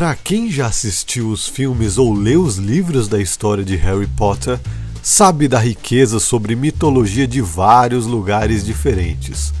Para quem já assistiu os filmes ou leu os livros da história de Harry Potter, sabe da riqueza sobre mitologia de vários lugares diferentes.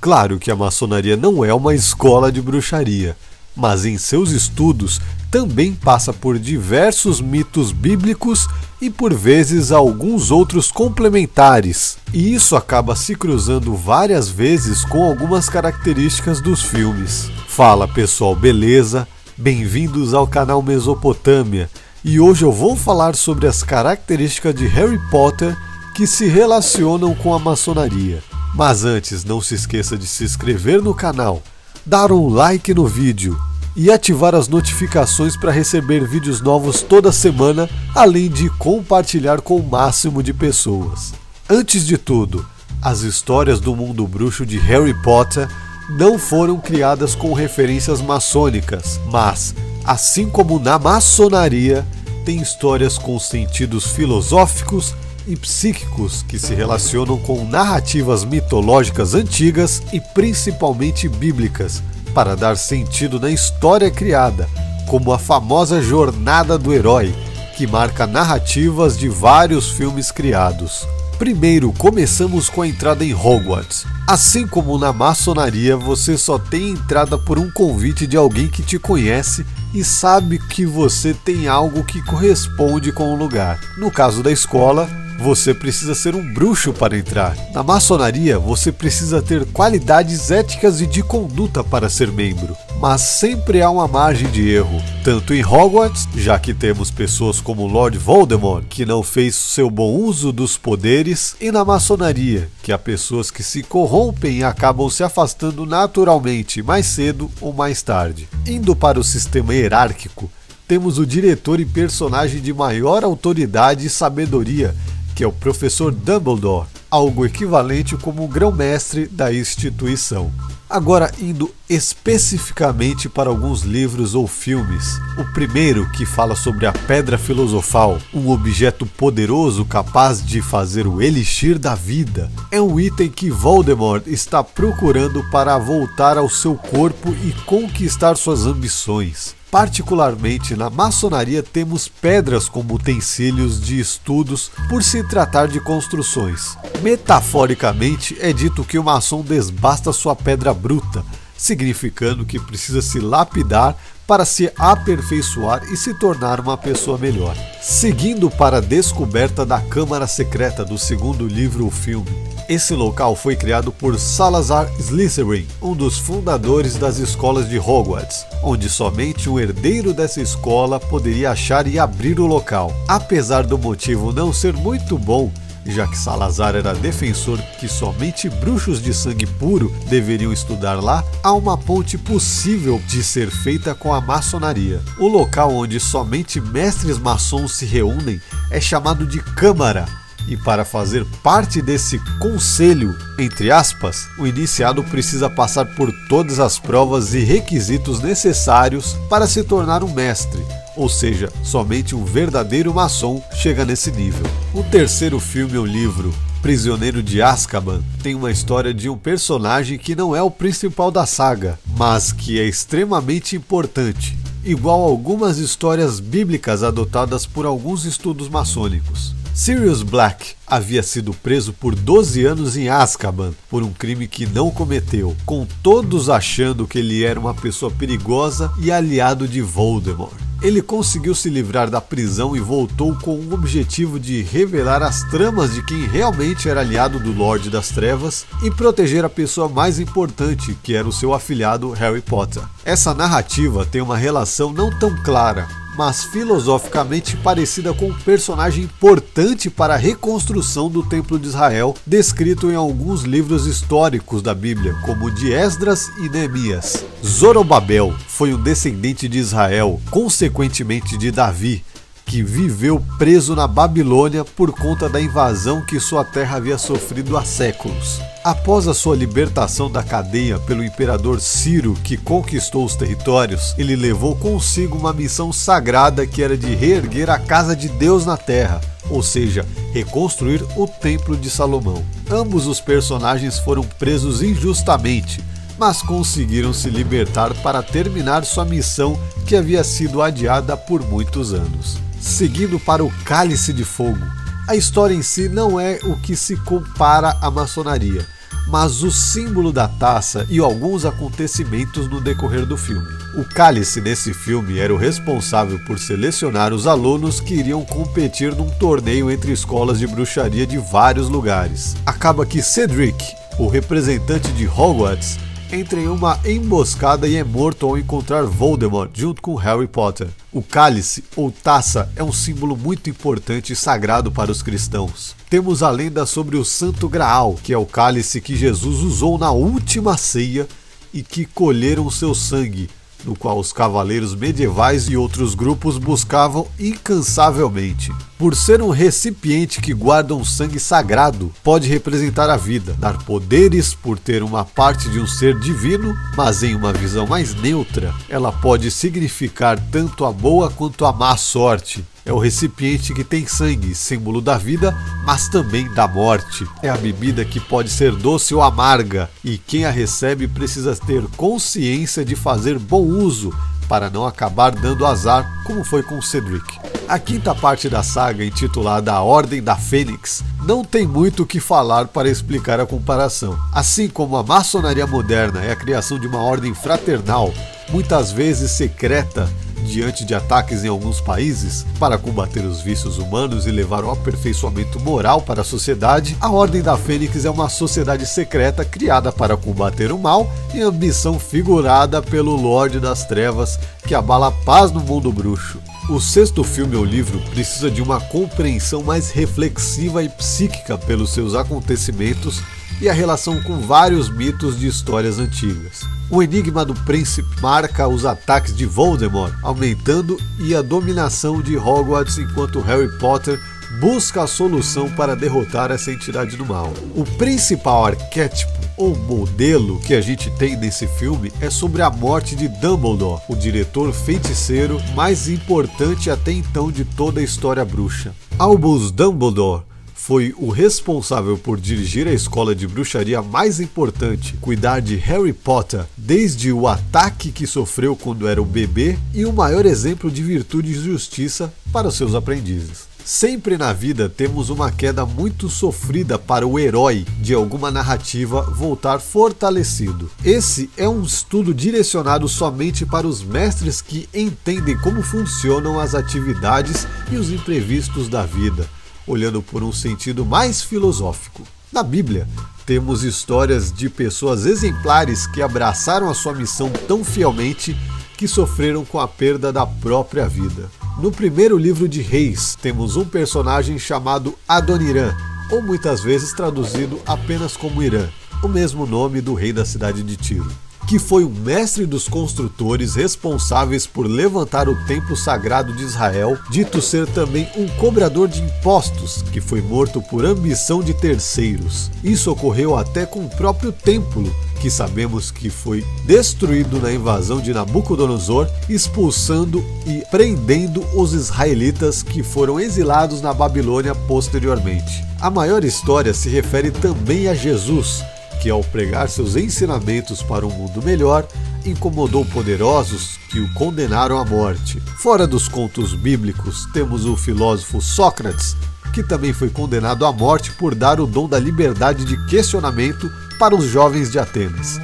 Claro que a maçonaria não é uma escola de bruxaria, mas em seus estudos também passa por diversos mitos bíblicos e por vezes alguns outros complementares, e isso acaba se cruzando várias vezes com algumas características dos filmes. Fala pessoal, beleza? Bem-vindos ao canal Mesopotâmia, e hoje eu vou falar sobre as características de Harry Potter que se relacionam com a maçonaria. Mas antes, não se esqueça de se inscrever no canal, dar um like no vídeo e ativar as notificações para receber vídeos novos toda semana, além de compartilhar com o máximo de pessoas. Antes de tudo, as histórias do mundo bruxo de Harry Potter não foram criadas com referências maçônicas, mas, assim como na maçonaria, tem histórias com sentidos filosóficos e psíquicos que se relacionam com narrativas mitológicas antigas e principalmente bíblicas, para dar sentido na história criada, como a famosa Jornada do Herói, que marca narrativas de vários filmes criados. Primeiro, começamos com a entrada em Hogwarts. Assim como na maçonaria, você só tem entrada por um convite de alguém que te conhece e sabe que você tem algo que corresponde com o lugar. No caso da escola, você precisa ser um bruxo para entrar. Na maçonaria, você precisa ter qualidades éticas e de conduta para ser membro. Mas sempre há uma margem de erro, tanto em Hogwarts, já que temos pessoas como Lord Voldemort, que não fez seu bom uso dos poderes, e na maçonaria, que há pessoas que se corrompem e acabam se afastando naturalmente, mais cedo ou mais tarde. Indo para o sistema hierárquico, temos o diretor e personagem de maior autoridade e sabedoria que é o professor Dumbledore, algo equivalente como grão-mestre da instituição. Agora, indo especificamente para alguns livros ou filmes. O primeiro, que fala sobre a Pedra Filosofal, um objeto poderoso capaz de fazer o Elixir da Vida, é um item que Voldemort está procurando para voltar ao seu corpo e conquistar suas ambições. Particularmente na maçonaria, temos pedras como utensílios de estudos por se tratar de construções. Metaforicamente, é dito que o maçom desbasta sua pedra bruta, significando que precisa se lapidar para se aperfeiçoar e se tornar uma pessoa melhor. Seguindo para a descoberta da Câmara Secreta do segundo livro ou filme, esse local foi criado por Salazar Slytherin, um dos fundadores das escolas de Hogwarts, onde somente um herdeiro dessa escola poderia achar e abrir o local. Apesar do motivo não ser muito bom, já que Salazar era defensor que somente bruxos de sangue puro deveriam estudar lá, há uma ponte possível de ser feita com a maçonaria. O local onde somente mestres maçons se reúnem é chamado de Câmara, e para fazer parte desse conselho, entre aspas, o iniciado precisa passar por todas as provas e requisitos necessários para se tornar um mestre, ou seja, somente um verdadeiro maçom chega nesse nível. O terceiro filme ou livro, Prisioneiro de Azkaban, tem uma história de um personagem que não é o principal da saga, mas que é extremamente importante, igual algumas histórias bíblicas adotadas por alguns estudos maçônicos. Sirius Black havia sido preso por 12 anos em Azkaban por um crime que não cometeu, com todos achando que ele era uma pessoa perigosa e aliado de Voldemort. Ele conseguiu se livrar da prisão e voltou com o objetivo de revelar as tramas de quem realmente era aliado do Lorde das Trevas e proteger a pessoa mais importante, que era o seu afilhado Harry Potter. Essa narrativa tem uma relação não tão clara, mas filosoficamente parecida com um personagem importante para a reconstrução do Templo de Israel, descrito em alguns livros históricos da Bíblia, como de Esdras e Neemias. Zorobabel foi um descendente de Israel, consequentemente de Davi, que viveu preso na Babilônia por conta da invasão que sua terra havia sofrido há séculos. Após a sua libertação da cadeia pelo imperador Ciro, que conquistou os territórios, ele levou consigo uma missão sagrada que era de reerguer a casa de Deus na terra, ou seja, reconstruir o Templo de Salomão. Ambos os personagens foram presos injustamente, mas conseguiram se libertar para terminar sua missão que havia sido adiada por muitos anos. Seguindo para o Cálice de Fogo, a história em si não é o que se compara à maçonaria, mas o símbolo da taça e alguns acontecimentos no decorrer do filme. O cálice nesse filme era o responsável por selecionar os alunos que iriam competir num torneio entre escolas de bruxaria de vários lugares. Acaba que Cedric, o representante de Hogwarts, entra em uma emboscada e é morto ao encontrar Voldemort junto com Harry Potter. O cálice, ou taça, é um símbolo muito importante e sagrado para os cristãos. Temos a lenda sobre o Santo Graal, que é o cálice que Jesus usou na última ceia e que colheram seu sangue, no qual os cavaleiros medievais e outros grupos buscavam incansavelmente. Por ser um recipiente que guarda um sangue sagrado, pode representar a vida, dar poderes por ter uma parte de um ser divino, mas em uma visão mais neutra, ela pode significar tanto a boa quanto a má sorte, é o recipiente que tem sangue, símbolo da vida, mas também da morte. É a bebida que pode ser doce ou amarga, e quem a recebe precisa ter consciência de fazer bom uso para não acabar dando azar, como foi com Cedric. A quinta parte da saga, intitulada A Ordem da Fênix, não tem muito o que falar para explicar a comparação. Assim como a maçonaria moderna é a criação de uma ordem fraternal, muitas vezes secreta, diante de ataques em alguns países para combater os vícios humanos e levar o aperfeiçoamento moral para a sociedade, a Ordem da Fênix é uma sociedade secreta criada para combater o mal e ambição figurada pelo Lorde das Trevas que abala a paz no mundo bruxo. O sexto filme ou livro precisa de uma compreensão mais reflexiva e psíquica pelos seus acontecimentos e a relação com vários mitos de histórias antigas. O enigma do príncipe marca os ataques de Voldemort, aumentando e a dominação de Hogwarts enquanto Harry Potter busca a solução para derrotar essa entidade do mal. O principal arquétipo ou modelo que a gente tem nesse filme é sobre a morte de Dumbledore, o diretor feiticeiro mais importante até então de toda a história bruxa. Albus Dumbledore foi o responsável por dirigir a escola de bruxaria mais importante, cuidar de Harry Potter desde o ataque que sofreu quando era um bebê e o maior exemplo de virtude e justiça para os seus aprendizes. Sempre na vida temos uma queda muito sofrida para o herói de alguma narrativa voltar fortalecido. Esse é um estudo direcionado somente para os mestres que entendem como funcionam as atividades e os imprevistos da vida olhando por um sentido mais filosófico. Na Bíblia, temos histórias de pessoas exemplares que abraçaram a sua missão tão fielmente que sofreram com a perda da própria vida. No primeiro livro de Reis, temos um personagem chamado Adoniran, ou muitas vezes traduzido apenas como Irã, o mesmo nome do rei da cidade de Tiro que foi o mestre dos construtores responsáveis por levantar o templo sagrado de Israel, dito ser também um cobrador de impostos, que foi morto por ambição de terceiros. Isso ocorreu até com o próprio templo, que sabemos que foi destruído na invasão de Nabucodonosor, expulsando e prendendo os israelitas que foram exilados na Babilônia posteriormente. A maior história se refere também a Jesus, que, ao pregar seus ensinamentos para um mundo melhor, incomodou poderosos que o condenaram à morte. Fora dos contos bíblicos, temos o filósofo Sócrates, que também foi condenado à morte por dar o dom da liberdade de questionamento para os jovens de Atenas.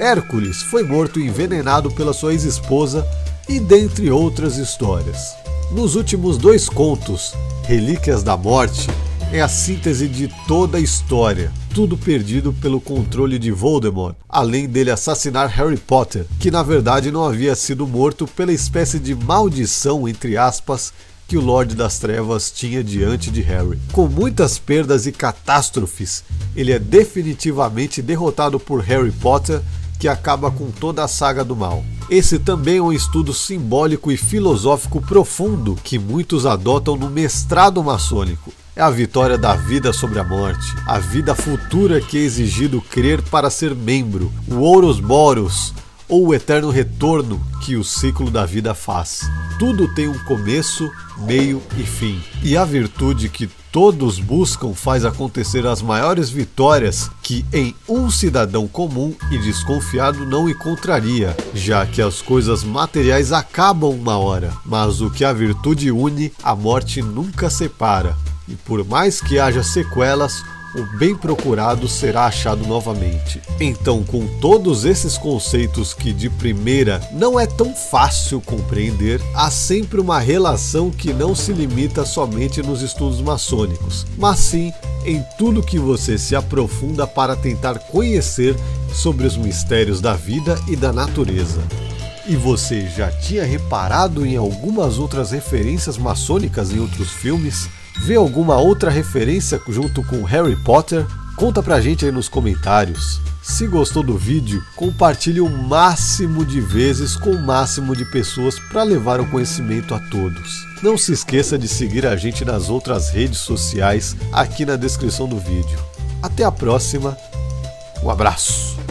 Hércules foi morto envenenado pela sua ex-esposa e dentre outras histórias. Nos últimos dois contos, Relíquias da Morte é a síntese de toda a história, tudo perdido pelo controle de Voldemort, além dele assassinar Harry Potter, que na verdade não havia sido morto pela espécie de maldição, entre aspas, que o Lorde das Trevas tinha diante de Harry. Com muitas perdas e catástrofes, ele é definitivamente derrotado por Harry Potter, que acaba com toda a saga do mal. Esse também é um estudo simbólico e filosófico profundo que muitos adotam no mestrado maçônico é a vitória da vida sobre a morte, a vida futura que é exigido crer para ser membro, o Ouros Boros, ou o eterno retorno que o ciclo da vida faz. Tudo tem um começo, meio e fim. E a virtude que todos buscam faz acontecer as maiores vitórias que em um cidadão comum e desconfiado não encontraria, já que as coisas materiais acabam uma hora, mas o que a virtude une, a morte nunca separa. E por mais que haja sequelas, o bem procurado será achado novamente. Então, com todos esses conceitos que de primeira não é tão fácil compreender, há sempre uma relação que não se limita somente nos estudos maçônicos, mas sim em tudo que você se aprofunda para tentar conhecer sobre os mistérios da vida e da natureza. E você já tinha reparado em algumas outras referências maçônicas em outros filmes? Vê alguma outra referência junto com Harry Potter? Conta pra gente aí nos comentários. Se gostou do vídeo, compartilhe o máximo de vezes com o máximo de pessoas para levar o conhecimento a todos. Não se esqueça de seguir a gente nas outras redes sociais aqui na descrição do vídeo. Até a próxima, um abraço!